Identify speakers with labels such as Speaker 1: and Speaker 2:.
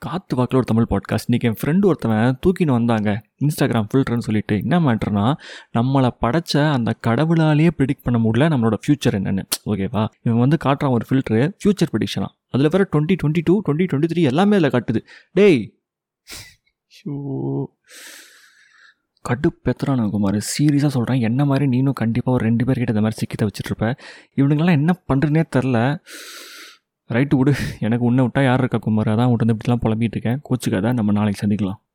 Speaker 1: காற்று வாக்கில் ஒரு தமிழ் பாட்காஸ்ட் இன்றைக்கி என் ஃப்ரெண்டு ஒருத்தவன் தூக்கின்னு வந்தாங்க. இன்ஸ்டாகிராம் ஃபில்டர்னு சொல்லிட்டு. என்ன மேட்ருனா நம்மளை படைச்ச அந்த கடவுளாலேயே ப்ரிடிக்ட் பண்ண முடியல நம்மளோட ஃப்யூச்சர் என்னென்னு. ஓகேவா இவன் வந்து காட்டுறான் ஒரு ஃபில்ட்ரு ஃப்யூச்சர் ப்ரிடிக்ஷனா அதில் வேறு twenty twenty two twenty twenty three எல்லாமே அதில் காட்டுது. டேய்! ஷோ. கடுப்பெத்துறானு குமார். சீரியஸாக சொல்கிறேன் என்ன மாதிரி நீனும் கண்டிப்பாக ஒரு ரெண்டு பேர்கிட்ட இந்த மாதிரி சிக்கித்த வச்சுட்ருப்ப இவனுங்கெல்லாம் என்ன பண்ணுறதுனே தெரில. ரைட்டு விடு. எனக்கு உன்னை விட்டால் யார் இருக்கா குமார்? அதான் உன்ட்டு வந்து இப்படிலாம் புலம்பிகிட்டு இருக்கேன். கோச்சுக்காத. நம்ம நாளைக்கு சந்திக்கலாம்.